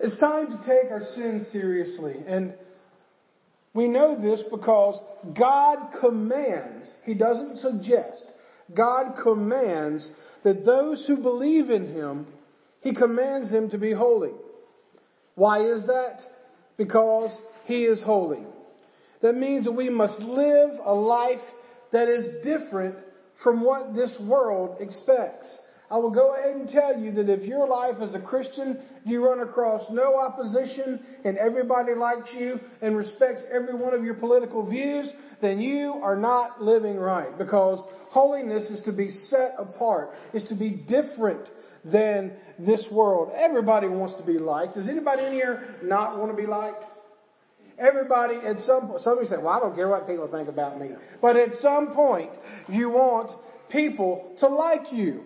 It's time to take our sins seriously. And we know this because God commands, He doesn't suggest, God commands that those who believe in Him, He commands them to be holy. Why is that? Because He is holy. That means that we must live a life that is different from what this world expects. I will go ahead and tell you that if your life as a Christian, you run across no opposition and everybody likes you and respects every one of your political views, then you are not living right because holiness is to be set apart, is to be different than this world. Everybody wants to be liked. Does anybody in here not want to be liked? Everybody at some point, somebody say, well, I don't care what people think about me. But at some point, you want people to like you.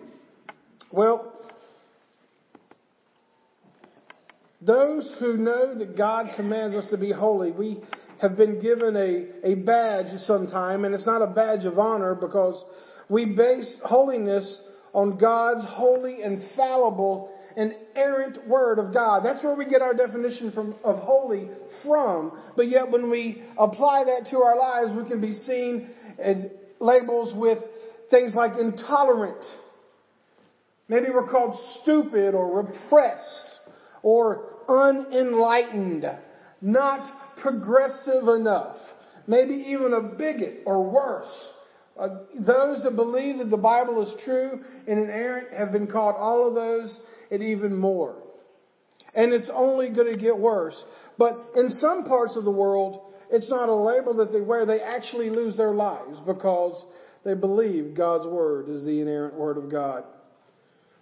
Well, those who know that God commands us to be holy, we have been given a, a badge sometime, and it's not a badge of honor because we base holiness on God's holy, infallible, and errant Word of God. That's where we get our definition from, of holy from. But yet when we apply that to our lives, we can be seen in labels with things like intolerant, Maybe we're called stupid or repressed or unenlightened, not progressive enough, maybe even a bigot or worse. Uh, those that believe that the Bible is true and inerrant have been called all of those and even more. And it's only going to get worse. But in some parts of the world, it's not a label that they wear. They actually lose their lives because they believe God's Word is the inerrant Word of God.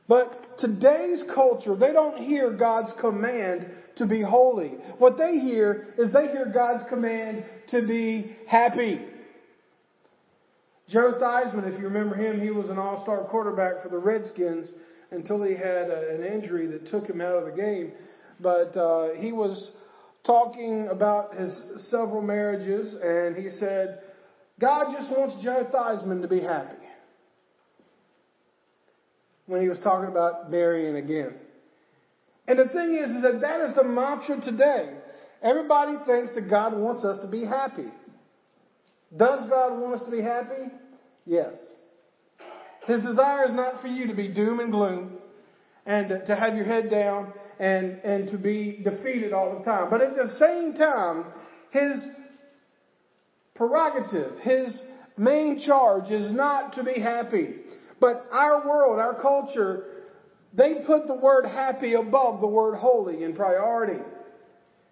But today's culture, they don't hear God's command to be holy. What they hear is they hear God's command to be happy. Joe Theismann, if you remember him, he was an all-star quarterback for the Redskins until he had a, an injury that took him out of the game. But uh, he was talking about his several marriages, and he said, God just wants Joe Theismann to be happy when he was talking about marrying again. And the thing is, is that that is the mantra today. Everybody thinks that God wants us to be happy. Does God want us to be happy? Yes. His desire is not for you to be doom and gloom and to have your head down and, and to be defeated all the time. But at the same time, his prerogative, his main charge is not to be happy. But our world, our culture, they put the word happy above the word holy in priority.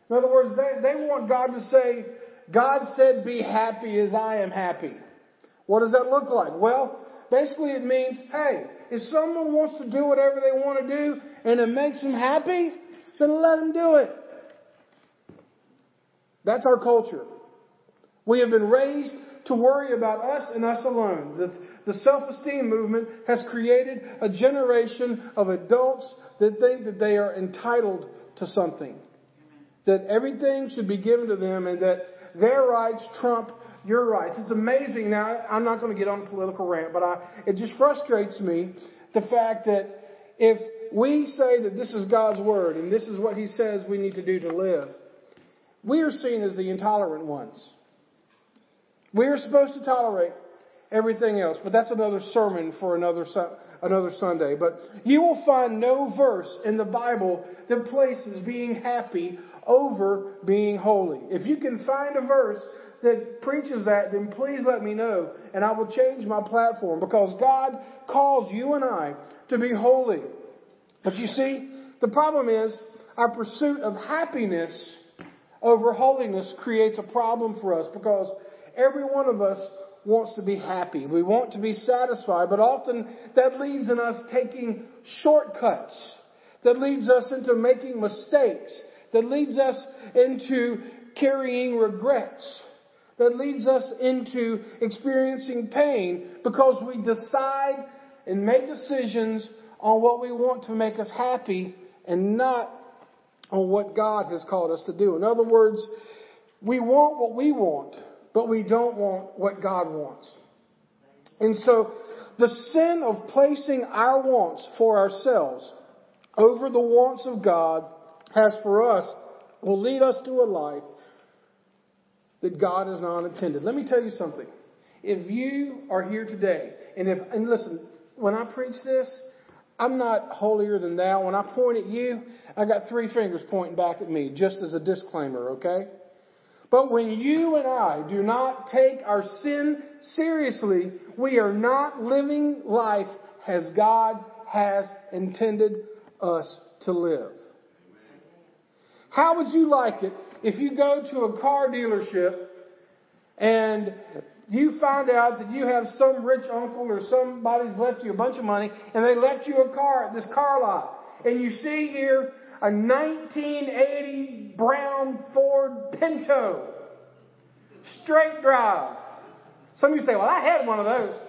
In other words, they, they want God to say, God said, be happy as I am happy. What does that look like? Well, basically it means, hey, if someone wants to do whatever they want to do and it makes them happy, then let them do it. That's our culture. We have been raised to worry about us and us alone. The, the self-esteem movement has created a generation of adults that think that they are entitled to something. That everything should be given to them and that their rights trump your rights. It's amazing. Now, I'm not going to get on a political rant, but I, it just frustrates me the fact that if we say that this is God's word and this is what He says we need to do to live, we are seen as the intolerant ones. We are supposed to tolerate everything else, but that's another sermon for another another Sunday. But you will find no verse in the Bible that places being happy over being holy. If you can find a verse that preaches that, then please let me know, and I will change my platform because God calls you and I to be holy. But you see, the problem is our pursuit of happiness over holiness creates a problem for us because Every one of us wants to be happy. We want to be satisfied, but often that leads in us taking shortcuts. That leads us into making mistakes. That leads us into carrying regrets. That leads us into experiencing pain because we decide and make decisions on what we want to make us happy and not on what God has called us to do. In other words, we want what we want but we don't want what God wants. And so the sin of placing our wants for ourselves over the wants of God has for us will lead us to a life that God has not intended. Let me tell you something. If you are here today, and if, and listen, when I preach this, I'm not holier than thou. When I point at you, I got three fingers pointing back at me, just as a disclaimer, okay? But when you and I do not take our sin seriously, we are not living life as God has intended us to live. How would you like it if you go to a car dealership and you find out that you have some rich uncle or somebody's left you a bunch of money and they left you a car at this car lot and you see here a 1980 brown Ford Pinto straight drive. Some of you say, well, I had one of those.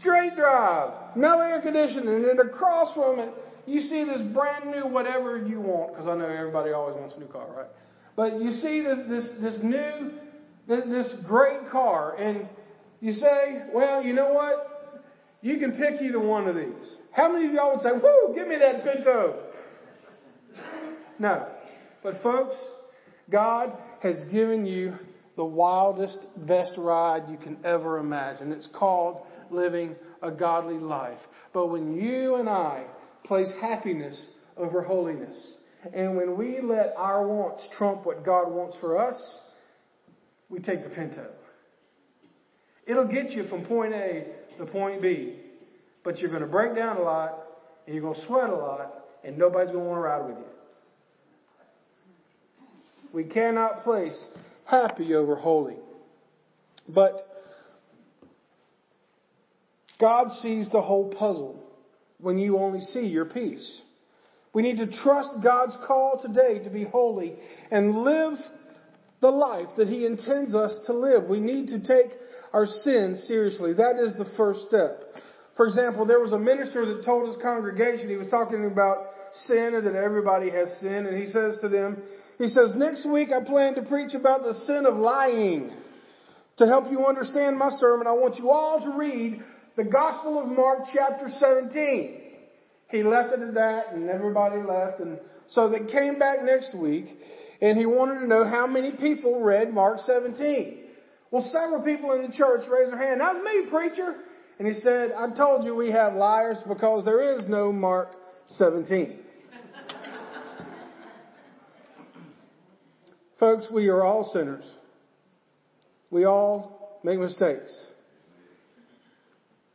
Straight drive, no air conditioning, and across from it you see this brand new whatever you want, because I know everybody always wants a new car, right? But you see this, this, this new, this great car, and you say, well, you know what? You can pick either one of these. How many of y'all would say, whoo, give me that Pinto? No. But folks, God has given you the wildest, best ride you can ever imagine. It's called living a godly life. But when you and I place happiness over holiness. And when we let our wants trump what God wants for us, we take the Pinto. It'll get you from point A to point B, but you're going to break down a lot, and you're going to sweat a lot, and nobody's going to want to ride with you. We cannot place happy over holy. But God sees the whole puzzle when you only see your piece. We need to trust God's call today to be holy and live the life that He intends us to live. We need to take our sin seriously. That is the first step. For example, there was a minister that told his congregation, he was talking about sin and that everybody has sin, and he says to them, he says, next week I plan to preach about the sin of lying. To help you understand my sermon, I want you all to read the Gospel of Mark chapter 17. He left it at that and everybody left and so they came back next week and he wanted to know how many people read Mark 17. Well, several people in the church raised their hand. That's me, preacher. And he said, I told you we have liars because there is no Mark 17. Folks, we are all sinners. We all make mistakes.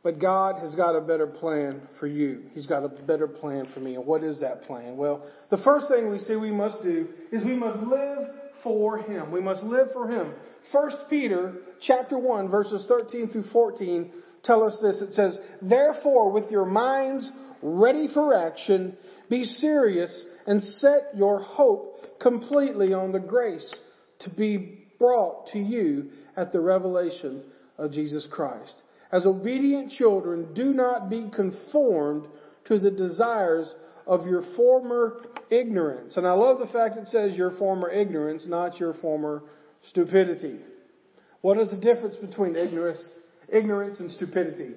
But God has got a better plan for you. He's got a better plan for me. And what is that plan? Well, the first thing we see we must do is we must live for Him. We must live for Him. First Peter chapter 1 verses 13 through 14 tell us this. It says, Therefore, with your minds ready for action, be serious and set your hope completely on the grace to be brought to you at the revelation of Jesus Christ. As obedient children, do not be conformed to the desires of your former ignorance. And I love the fact it says your former ignorance, not your former stupidity. What is the difference between ignorance, ignorance and stupidity?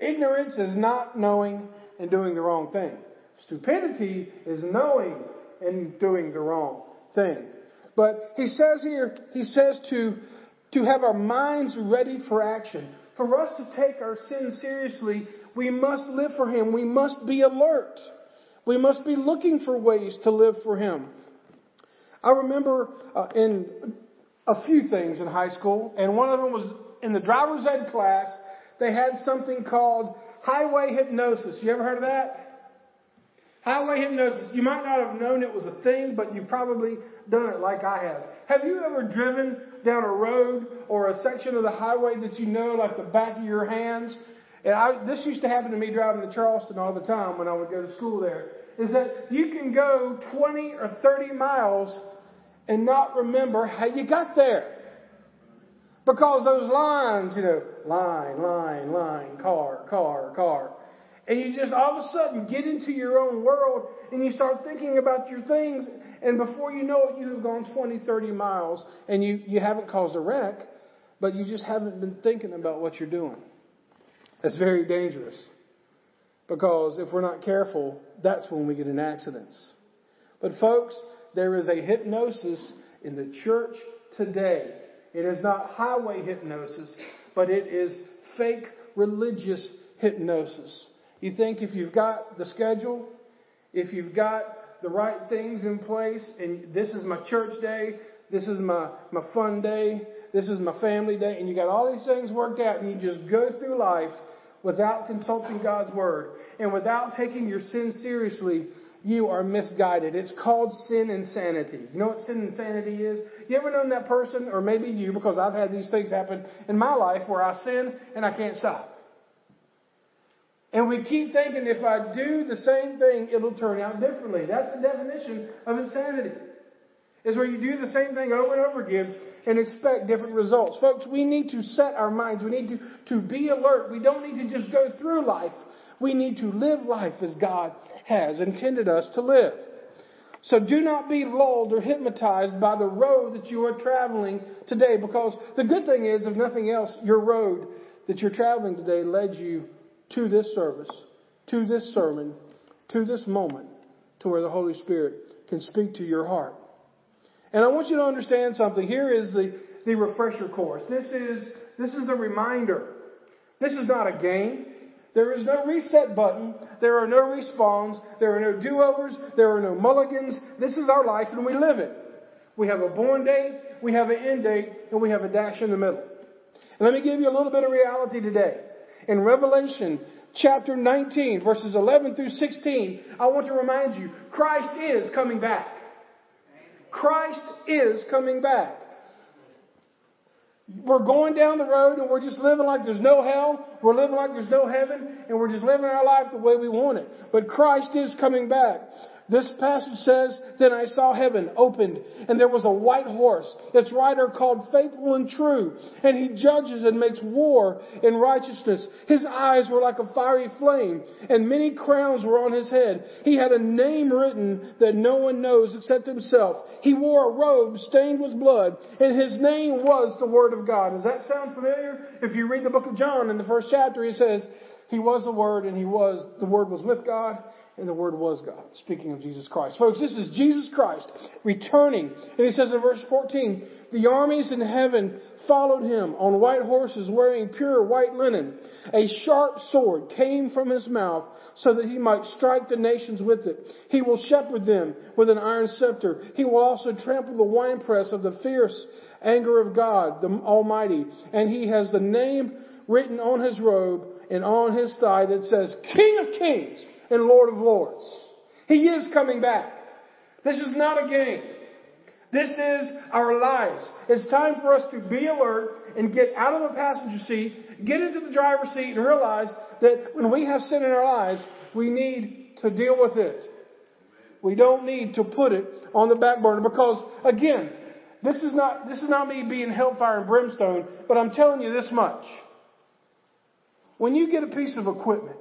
Ignorance is not knowing and doing the wrong thing. Stupidity is knowing and doing the wrong thing. But he says here, he says to, to have our minds ready for action. For us to take our sin seriously, we must live for Him. We must be alert. We must be looking for ways to live for Him. I remember uh, in a few things in high school, and one of them was in the driver's ed class, they had something called highway hypnosis. You ever heard of that? Highway hypnosis. You might not have known it was a thing, but you've probably done it like I have. Have you ever driven down a road or a section of the highway that you know like the back of your hands. And I, this used to happen to me driving to Charleston all the time when I would go to school there. Is that you can go 20 or 30 miles and not remember how you got there. Because those lines, you know, line, line, line, car, car, car. And you just all of a sudden get into your own world and you start thinking about your things and before you know it, you have gone 20, 30 miles and you, you haven't caused a wreck, but you just haven't been thinking about what you're doing. That's very dangerous. Because if we're not careful, that's when we get in accidents. But folks, there is a hypnosis in the church today. It is not highway hypnosis, but it is fake religious hypnosis. You think if you've got the schedule, if you've got the right things in place, and this is my church day, this is my, my fun day, this is my family day, and you got all these things worked out, and you just go through life without consulting God's Word and without taking your sin seriously, you are misguided. It's called sin insanity. You know what sin insanity is? You ever known that person, or maybe you, because I've had these things happen in my life where I sin and I can't stop. And we keep thinking if I do the same thing, it'll turn out differently. That's the definition of insanity. Is where you do the same thing over and over again and expect different results. Folks, we need to set our minds. We need to, to be alert. We don't need to just go through life. We need to live life as God has intended us to live. So do not be lulled or hypnotized by the road that you are traveling today because the good thing is, if nothing else, your road that you're traveling today led you to this service, to this sermon, to this moment, to where the Holy Spirit can speak to your heart. And I want you to understand something. Here is the, the refresher course. This is, this is the reminder. This is not a game. There is no reset button. There are no respawns. There are no do-overs. There are no mulligans. This is our life and we live it. We have a born date, we have an end date, and we have a dash in the middle. And let me give you a little bit of reality today. In Revelation chapter 19, verses 11 through 16, I want to remind you, Christ is coming back. Christ is coming back. We're going down the road and we're just living like there's no hell. We're living like there's no heaven and we're just living our life the way we want it. But Christ is coming back. This passage says, Then I saw heaven opened, and there was a white horse. Its rider called Faithful and True, and he judges and makes war in righteousness. His eyes were like a fiery flame, and many crowns were on his head. He had a name written that no one knows except himself. He wore a robe stained with blood, and his name was the Word of God. Does that sound familiar? If you read the book of John in the first chapter, he says, he was the Word, and he was, the Word was with God, and the Word was God. Speaking of Jesus Christ. Folks, this is Jesus Christ returning. And he says in verse 14, the armies in heaven followed him on white horses wearing pure white linen. A sharp sword came from his mouth so that he might strike the nations with it. He will shepherd them with an iron scepter. He will also trample the winepress of the fierce anger of God, the Almighty. And he has the name written on his robe and on his thigh that says, King of Kings and Lord of Lords. He is coming back. This is not a game. This is our lives. It's time for us to be alert and get out of the passenger seat, get into the driver's seat, and realize that when we have sin in our lives, we need to deal with it. We don't need to put it on the back burner because, again, this is not, this is not me being hellfire and brimstone, but I'm telling you this much. When you get a piece of equipment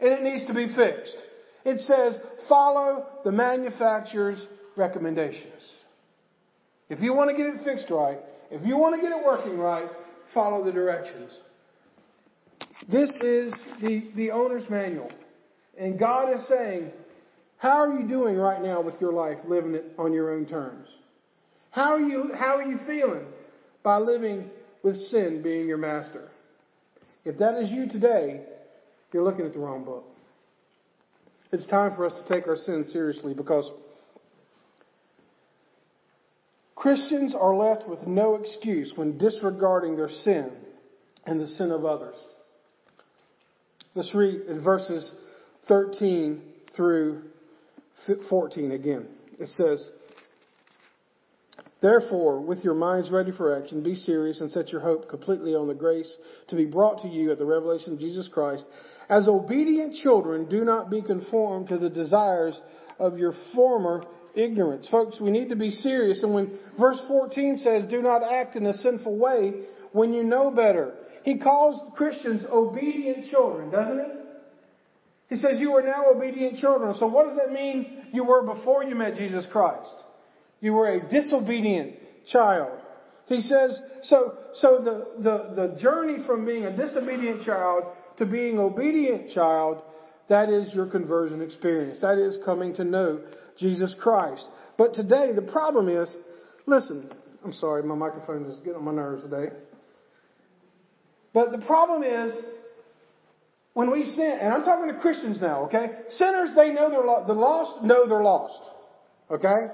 and it needs to be fixed, it says follow the manufacturer's recommendations. If you want to get it fixed right, if you want to get it working right, follow the directions. This is the, the owner's manual. And God is saying, how are you doing right now with your life, living it on your own terms? How are you, how are you feeling by living with sin being your master? If that is you today, you're looking at the wrong book. It's time for us to take our sin seriously because Christians are left with no excuse when disregarding their sin and the sin of others. Let's read in verses 13 through 14 again. It says, Therefore, with your minds ready for action, be serious and set your hope completely on the grace to be brought to you at the revelation of Jesus Christ. As obedient children, do not be conformed to the desires of your former ignorance. Folks, we need to be serious. And when verse 14 says, do not act in a sinful way when you know better, he calls Christians obedient children, doesn't he? He says you are now obedient children. So what does that mean you were before you met Jesus Christ? You were a disobedient child. He says, so, so the, the, the journey from being a disobedient child to being obedient child that is your conversion experience. That is coming to know Jesus Christ. But today, the problem is, listen, I'm sorry, my microphone is getting on my nerves today. But the problem is, when we sin, and I'm talking to Christians now, okay? Sinners, they know they're lost. The lost know they're lost. Okay?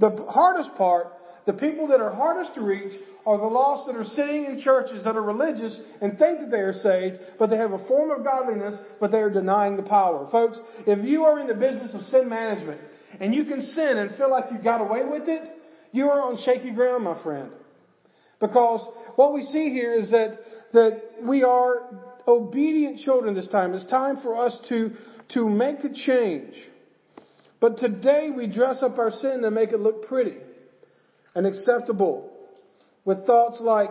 The hardest part, the people that are hardest to reach, are the lost that are sitting in churches that are religious and think that they are saved, but they have a form of godliness, but they are denying the power. Folks, if you are in the business of sin management and you can sin and feel like you got away with it, you are on shaky ground, my friend. Because what we see here is that, that we are obedient children this time. It's time for us to, to make a change. But today we dress up our sin to make it look pretty and acceptable with thoughts like,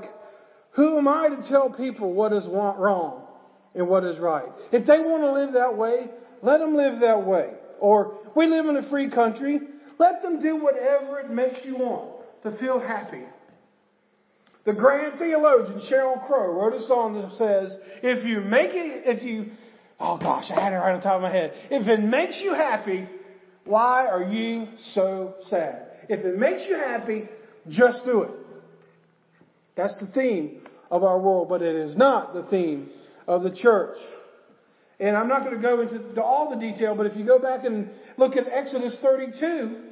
who am I to tell people what is wrong and what is right? If they want to live that way, let them live that way. Or, we live in a free country, let them do whatever it makes you want to feel happy. The grand theologian Sheryl Crow wrote a song that says, if you make it, if you, oh gosh, I had it right on top of my head. If it makes you happy, why are you so sad? If it makes you happy, just do it. That's the theme of our world, but it is not the theme of the church. And I'm not going to go into all the detail, but if you go back and look at Exodus 32,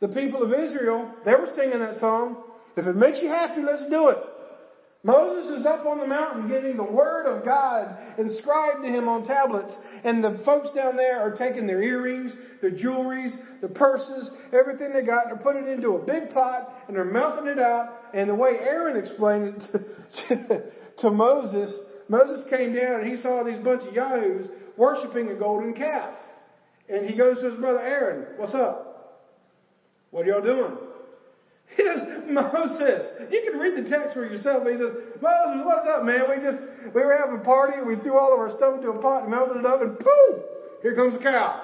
the people of Israel, they were singing that song. If it makes you happy, let's do it. Moses is up on the mountain getting the word of God inscribed to him on tablets, and the folks down there are taking their earrings, their jewelries, their purses, everything they got, and they're putting it into a big pot, and they're melting it out. And the way Aaron explained it to, to, to Moses, Moses came down and he saw these bunch of yahoos worshiping a golden calf. And he goes to his brother Aaron, what's up? What are y'all doing? He says, Moses, you can read the text for yourself. He says, Moses, what's up, man? We just, we were having a party and we threw all of our stuff into a pot and melted it up and poof, here comes a cow.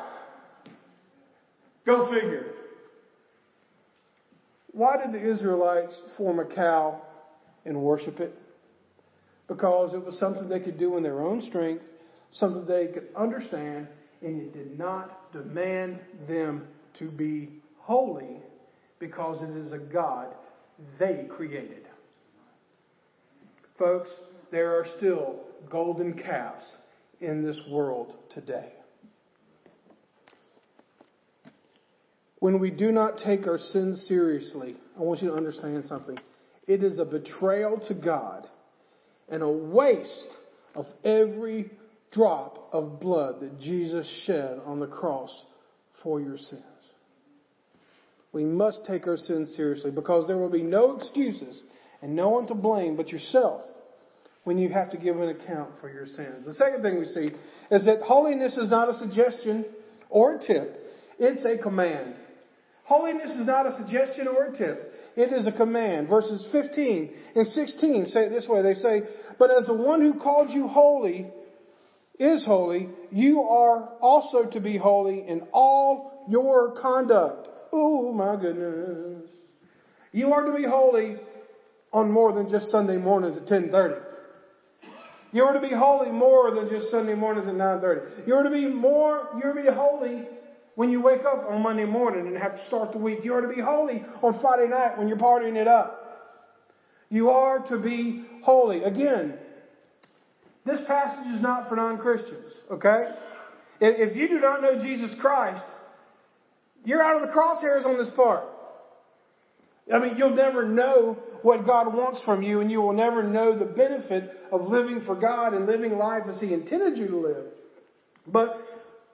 Go figure. Why did the Israelites form a cow and worship it? Because it was something they could do in their own strength, something they could understand, and it did not demand them to be holy because it is a God they created. Folks, there are still golden calves in this world today. When we do not take our sins seriously, I want you to understand something. It is a betrayal to God and a waste of every drop of blood that Jesus shed on the cross for your sins. We must take our sins seriously because there will be no excuses and no one to blame but yourself when you have to give an account for your sins. The second thing we see is that holiness is not a suggestion or a tip. It's a command. Holiness is not a suggestion or a tip. It is a command. Verses 15 and 16 say it this way. They say, But as the one who called you holy is holy, you are also to be holy in all your conduct. Oh my goodness. You are to be holy on more than just Sunday mornings at 1030. You are to be holy more than just Sunday mornings at 9:30. You are to be more. You are to be holy when you wake up on Monday morning and have to start the week. You are to be holy on Friday night when you're partying it up. You are to be holy. Again, this passage is not for non-Christians. Okay, if you do not know Jesus Christ, you're out of the crosshairs on this part. I mean, you'll never know what God wants from you, and you will never know the benefit of living for God and living life as He intended you to live. But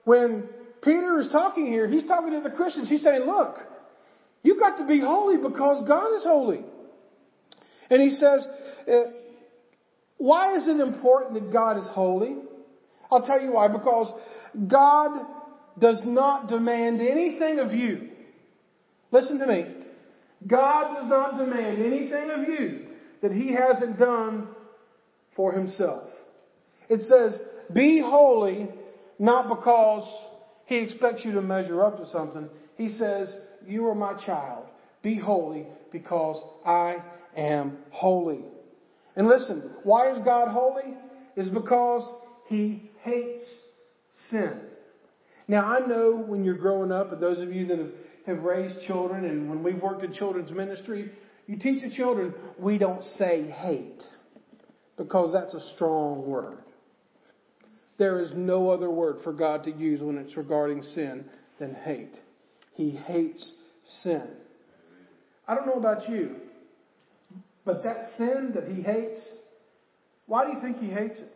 when Peter is talking here, he's talking to the Christians. He's saying, look, you got to be holy because God is holy. And he says, uh, why is it important that God is holy? I'll tell you why. Because God does not demand anything of you. Listen to me. God does not demand anything of you that He hasn't done for Himself. It says, be holy, not because He expects you to measure up to something. He says, you are my child. Be holy because I am holy. And listen, why is God holy? Is because He hates sin. Now, I know when you're growing up, and those of you that have, have raised children, and when we've worked in children's ministry, you teach the children, we don't say hate, because that's a strong word. There is no other word for God to use when it's regarding sin than hate. He hates sin. I don't know about you, but that sin that he hates, why do you think he hates it?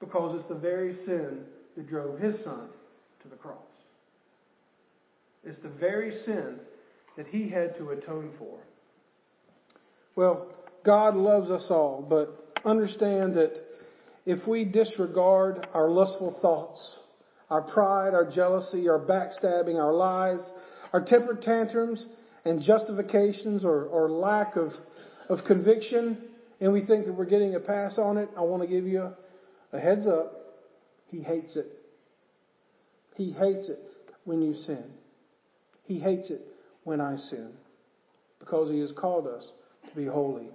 Because it's the very sin that drove his son to the cross. It's the very sin that he had to atone for. Well, God loves us all, but understand that if we disregard our lustful thoughts, our pride, our jealousy, our backstabbing, our lies, our temper tantrums, and justifications or, or lack of, of conviction, and we think that we're getting a pass on it, I want to give you a, a heads up. He hates it. He hates it when you sin. He hates it when I sin because He has called us to be holy.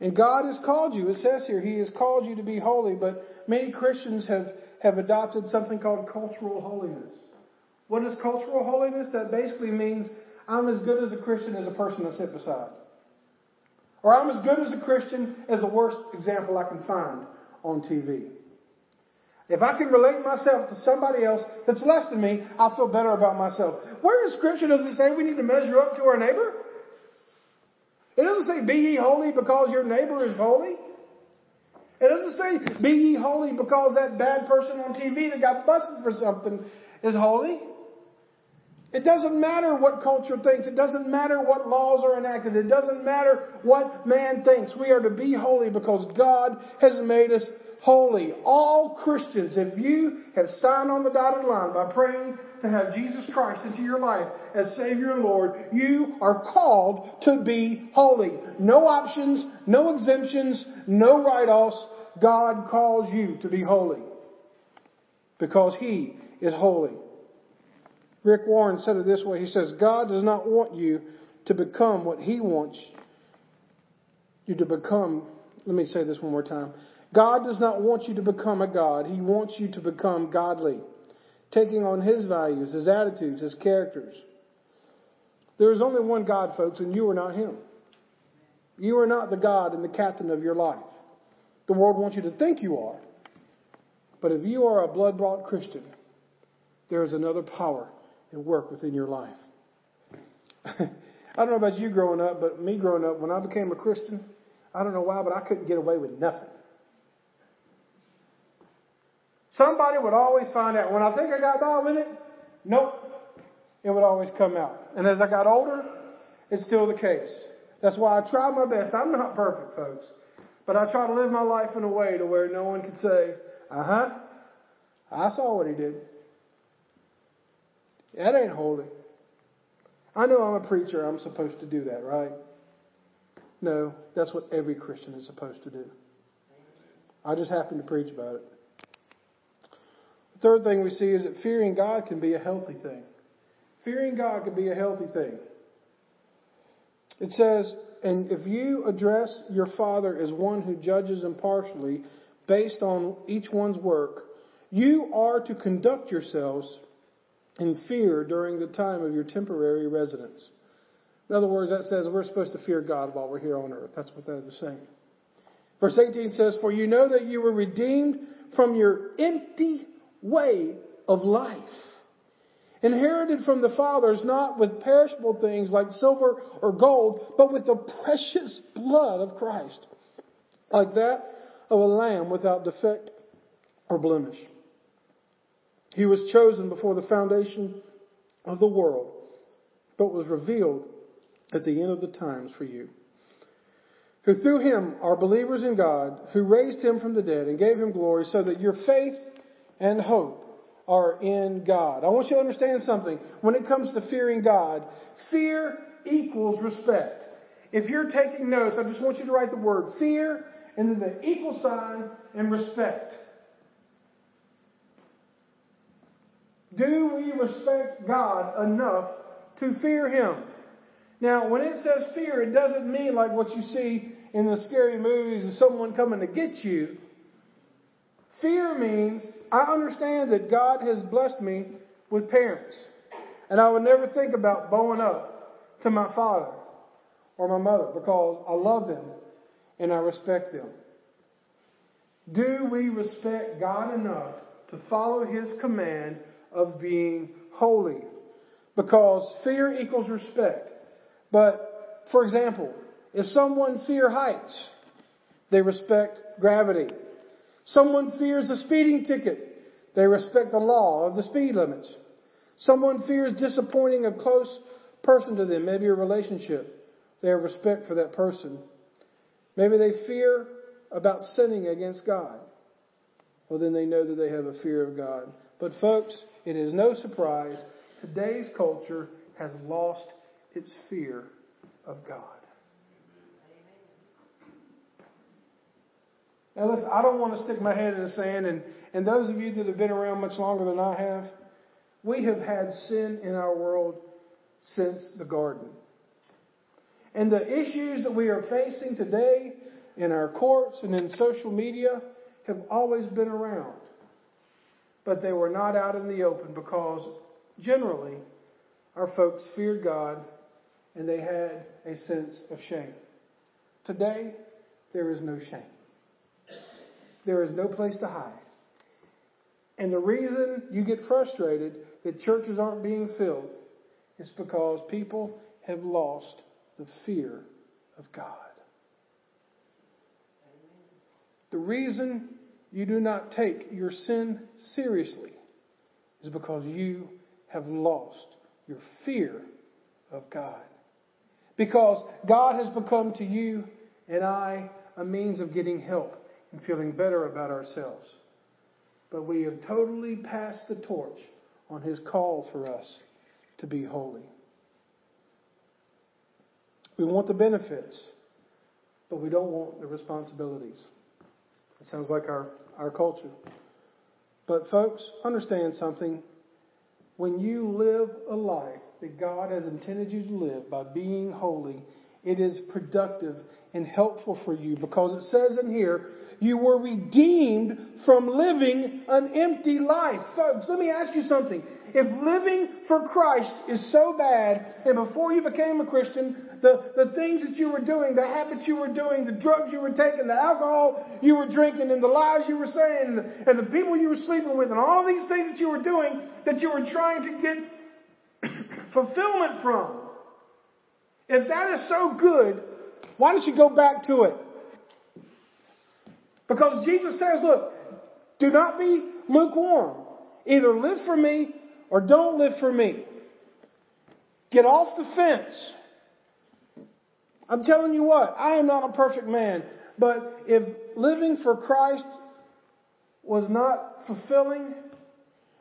And God has called you. It says here, He has called you to be holy, but many Christians have, have adopted something called cultural holiness. What is cultural holiness? That basically means I'm as good as a Christian as a person I sit beside. Or I'm as good as a Christian as the worst example I can find on TV. If I can relate myself to somebody else that's less than me, I'll feel better about myself. Where in Scripture does it say we need to measure up to our neighbor? It doesn't say be ye holy because your neighbor is holy. It doesn't say be ye holy because that bad person on TV that got busted for something is holy. It doesn't matter what culture thinks. It doesn't matter what laws are enacted. It doesn't matter what man thinks. We are to be holy because God has made us holy. All Christians, if you have signed on the dotted line by praying to have Jesus Christ into your life as Savior and Lord, you are called to be holy. No options, no exemptions, no write-offs. God calls you to be holy because He is holy. Rick Warren said it this way. He says, God does not want you to become what He wants you to become. Let me say this one more time. God does not want you to become a God. He wants you to become godly, taking on His values, His attitudes, His characters. There is only one God, folks, and you are not Him. You are not the God and the captain of your life. The world wants you to think you are. But if you are a blood bought Christian, there is another power and work within your life. I don't know about you growing up, but me growing up, when I became a Christian, I don't know why, but I couldn't get away with nothing. Somebody would always find out. When I think I got by with it, nope, it would always come out. And as I got older, it's still the case. That's why I try my best. I'm not perfect, folks. But I try to live my life in a way to where no one can say, uh huh, I saw what he did. That ain't holy. I know I'm a preacher. I'm supposed to do that, right? No, that's what every Christian is supposed to do. I just happen to preach about it. Third thing we see is that fearing God can be a healthy thing. Fearing God can be a healthy thing. It says, and if you address your Father as one who judges impartially based on each one's work, you are to conduct yourselves in fear during the time of your temporary residence. In other words, that says we're supposed to fear God while we're here on earth. That's what that is saying. Verse 18 says, For you know that you were redeemed from your empty way of life, inherited from the fathers, not with perishable things like silver or gold, but with the precious blood of Christ, like that of a lamb without defect or blemish. He was chosen before the foundation of the world, but was revealed at the end of the times for you. Who through him are believers in God, who raised him from the dead and gave him glory, so that your faith and hope are in God. I want you to understand something. When it comes to fearing God, fear equals respect. If you're taking notes, I just want you to write the word fear and then the equal sign and respect. Do we respect God enough to fear Him? Now, when it says fear, it doesn't mean like what you see in the scary movies of someone coming to get you. Fear means I understand that God has blessed me with parents. And I would never think about bowing up to my father or my mother because I love them and I respect them. Do we respect God enough to follow His command of being holy? Because fear equals respect. But, for example, if someone fear heights, they respect gravity. Someone fears a speeding ticket, they respect the law of the speed limits. Someone fears disappointing a close person to them, maybe a relationship. They have respect for that person. Maybe they fear about sinning against God. Well, then they know that they have a fear of God. But, folks, it is no surprise today's culture has lost its fear of God. Now, listen, I don't want to stick my head in the sand, and, and those of you that have been around much longer than I have, we have had sin in our world since the garden. And the issues that we are facing today in our courts and in social media have always been around. But they were not out in the open because generally our folks feared God and they had a sense of shame. Today, there is no shame. There is no place to hide. And the reason you get frustrated that churches aren't being filled is because people have lost the fear of God. The reason you do not take your sin seriously is because you have lost your fear of God. Because God has become to you and I a means of getting help and feeling better about ourselves. But we have totally passed the torch on His call for us to be holy. We want the benefits, but we don't want the responsibilities. It sounds like our, our culture. But, folks, understand something. When you live a life that God has intended you to live by being holy, it is productive and helpful for you because it says in here, you were redeemed from living an empty life. Folks, let me ask you something. If living for Christ is so bad, and before you became a Christian, the, the things that you were doing, the habits you were doing, the drugs you were taking, the alcohol you were drinking, and the lies you were saying, and the people you were sleeping with, and all these things that you were doing that you were trying to get fulfillment from. If that is so good, why don't you go back to it? Because Jesus says, look, do not be lukewarm. Either live for me or don't live for me. Get off the fence. I'm telling you what, I am not a perfect man, but if living for Christ was not fulfilling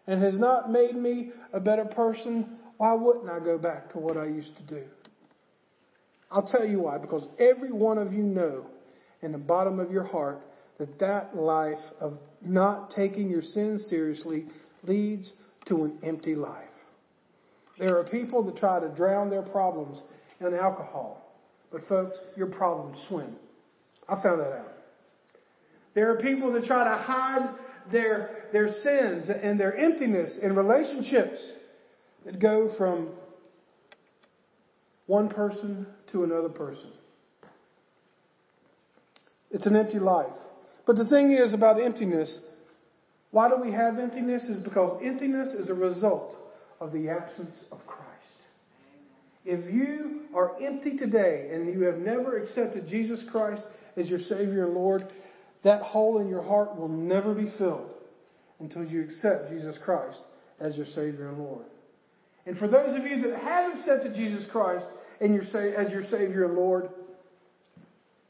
and has not made me a better person, why wouldn't I go back to what I used to do? I'll tell you why, because every one of you know in the bottom of your heart that that life of not taking your sins seriously leads to an empty life. There are people that try to drown their problems in alcohol. But folks, your problems swim. I found that out. There are people that try to hide their, their sins and their emptiness in relationships that go from one person to another person. It's an empty life. But the thing is about emptiness, why do we have emptiness? Is because emptiness is a result of the absence of Christ. If you are empty today and you have never accepted Jesus Christ as your Savior and Lord, that hole in your heart will never be filled until you accept Jesus Christ as your Savior and Lord. And for those of you that haven't accepted Jesus Christ and your, as your Savior and Lord,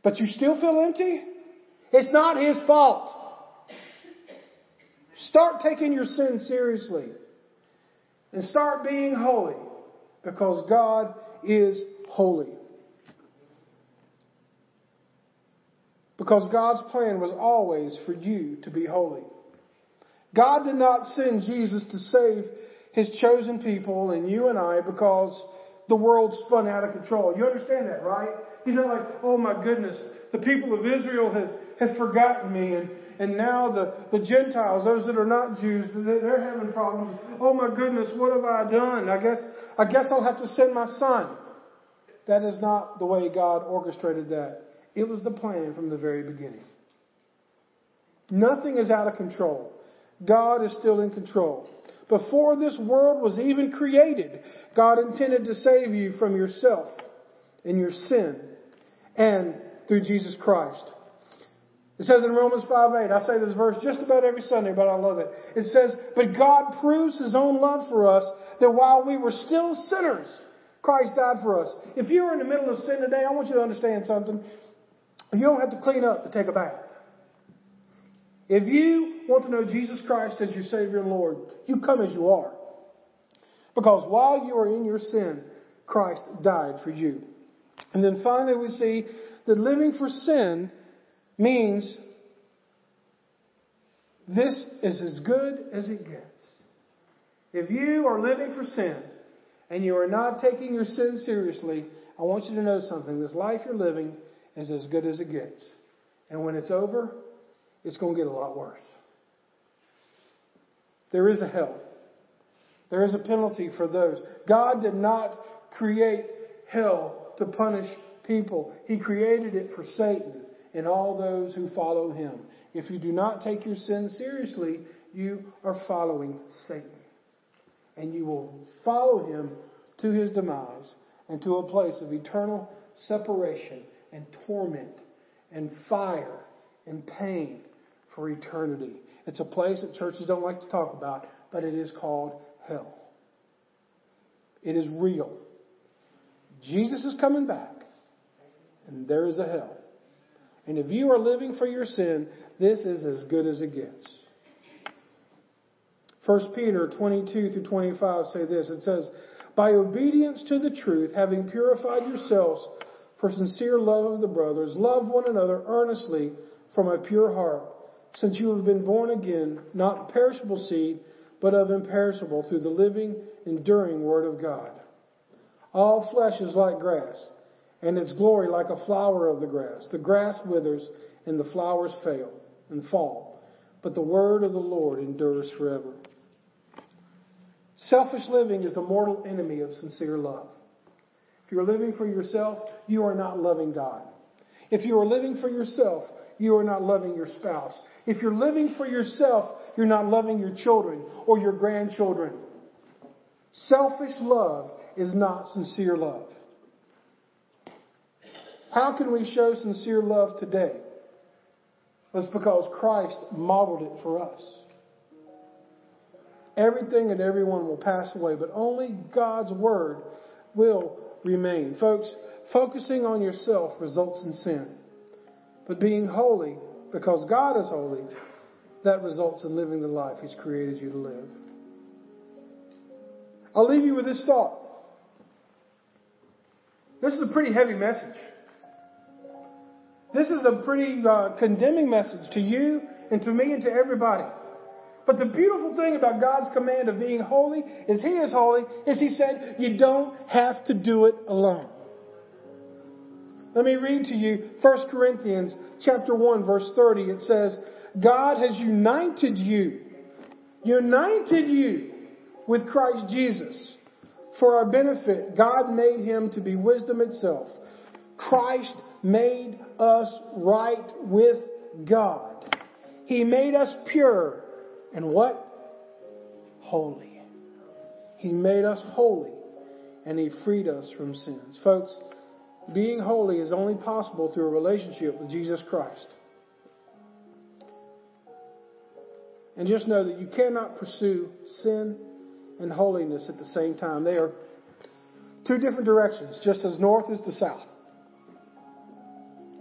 but you still feel empty, it's not His fault. Start taking your sin seriously and start being holy because God is holy. Because God's plan was always for you to be holy. God did not send Jesus to save his chosen people and you and I because the world spun out of control. You understand that, right? He's not like, oh my goodness, the people of Israel have, have forgotten me and, and now the, the Gentiles, those that are not Jews, they're having problems. Oh my goodness, what have I done? I guess, I guess I'll have to send my son. That is not the way God orchestrated that. It was the plan from the very beginning. Nothing is out of control. God is still in control. Before this world was even created, God intended to save you from yourself and your sin and through Jesus Christ. It says in Romans 5 8, I say this verse just about every Sunday, but I love it. It says, But God proves His own love for us that while we were still sinners, Christ died for us. If you're in the middle of sin today, I want you to understand something. You don't have to clean up to take a bath. If you want to know Jesus Christ as your Savior and Lord, you come as you are. Because while you are in your sin, Christ died for you. And then finally, we see that living for sin means this is as good as it gets. If you are living for sin and you are not taking your sin seriously, I want you to know something. This life you're living is as good as it gets. And when it's over, it's going to get a lot worse. There is a hell. There is a penalty for those. God did not create hell to punish people. He created it for Satan and all those who follow him. If you do not take your sin seriously, you are following Satan. And you will follow him to his demise and to a place of eternal separation and torment and fire and pain for eternity. It's a place that churches don't like to talk about, but it is called hell. It is real. Jesus is coming back, and there is a hell. And if you are living for your sin, this is as good as it gets. 1 Peter 22 through 25 say this. It says, By obedience to the truth, having purified yourselves for sincere love of the brothers, love one another earnestly from a pure heart, since you have been born again, not perishable seed, but of imperishable, through the living, enduring Word of God. All flesh is like grass and its glory like a flower of the grass. The grass withers and the flowers fail and fall, but the word of the Lord endures forever. Selfish living is the mortal enemy of sincere love. If you're living for yourself, you are not loving God. If you are living for yourself, you are not loving your spouse. If you're living for yourself, you're not loving your children or your grandchildren. Selfish love is not sincere love. How can we show sincere love today? It's because Christ modeled it for us. Everything and everyone will pass away, but only God's Word will remain. Folks, focusing on yourself results in sin. But being holy, because God is holy, that results in living the life He's created you to live. I'll leave you with this thought. This is a pretty heavy message. This is a pretty uh, condemning message to you and to me and to everybody. But the beautiful thing about God's command of being holy is He is holy, is He said, you don't have to do it alone. Let me read to you 1 Corinthians chapter 1 verse 30. It says, God has united you, united you with Christ Jesus for our benefit. God made him to be wisdom itself. Christ made us right with God. He made us pure and what? Holy. He made us holy and He freed us from sins. Folks, being holy is only possible through a relationship with Jesus Christ. And just know that you cannot pursue sin and holiness at the same time. They are two different directions, just as north is to south.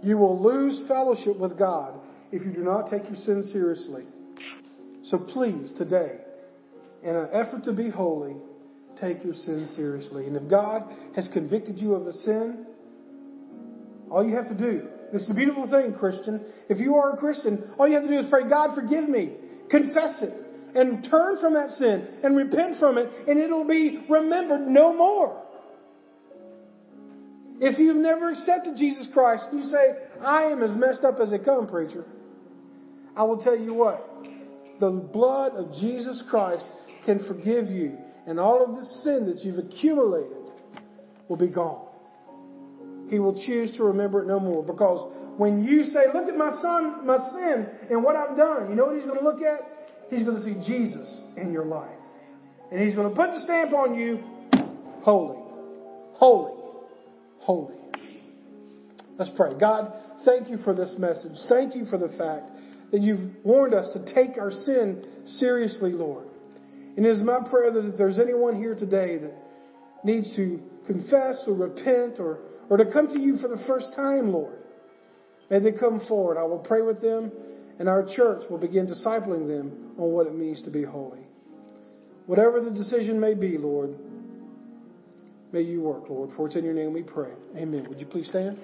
You will lose fellowship with God if you do not take your sin seriously. So please, today, in an effort to be holy, take your sin seriously. And if God has convicted you of a sin, all you have to do, this is a beautiful thing, Christian. If you are a Christian, all you have to do is pray, God, forgive me. Confess it. And turn from that sin and repent from it, and it'll be remembered no more. If you've never accepted Jesus Christ, you say, I am as messed up as they come, preacher. I will tell you what, the blood of Jesus Christ can forgive you, and all of the sin that you've accumulated will be gone. He will choose to remember it no more. Because when you say, Look at my son, my sin, and what I've done, you know what he's going to look at? He's going to see Jesus in your life. And he's going to put the stamp on you holy, holy, holy. Let's pray. God, thank you for this message. Thank you for the fact that you've warned us to take our sin seriously, Lord. And it is my prayer that if there's anyone here today that needs to confess or repent or, or to come to you for the first time, Lord, may they come forward. I will pray with them, and our church will begin discipling them on what it means to be holy. Whatever the decision may be, Lord, may you work, Lord. For it's in your name we pray. Amen. Would you please stand?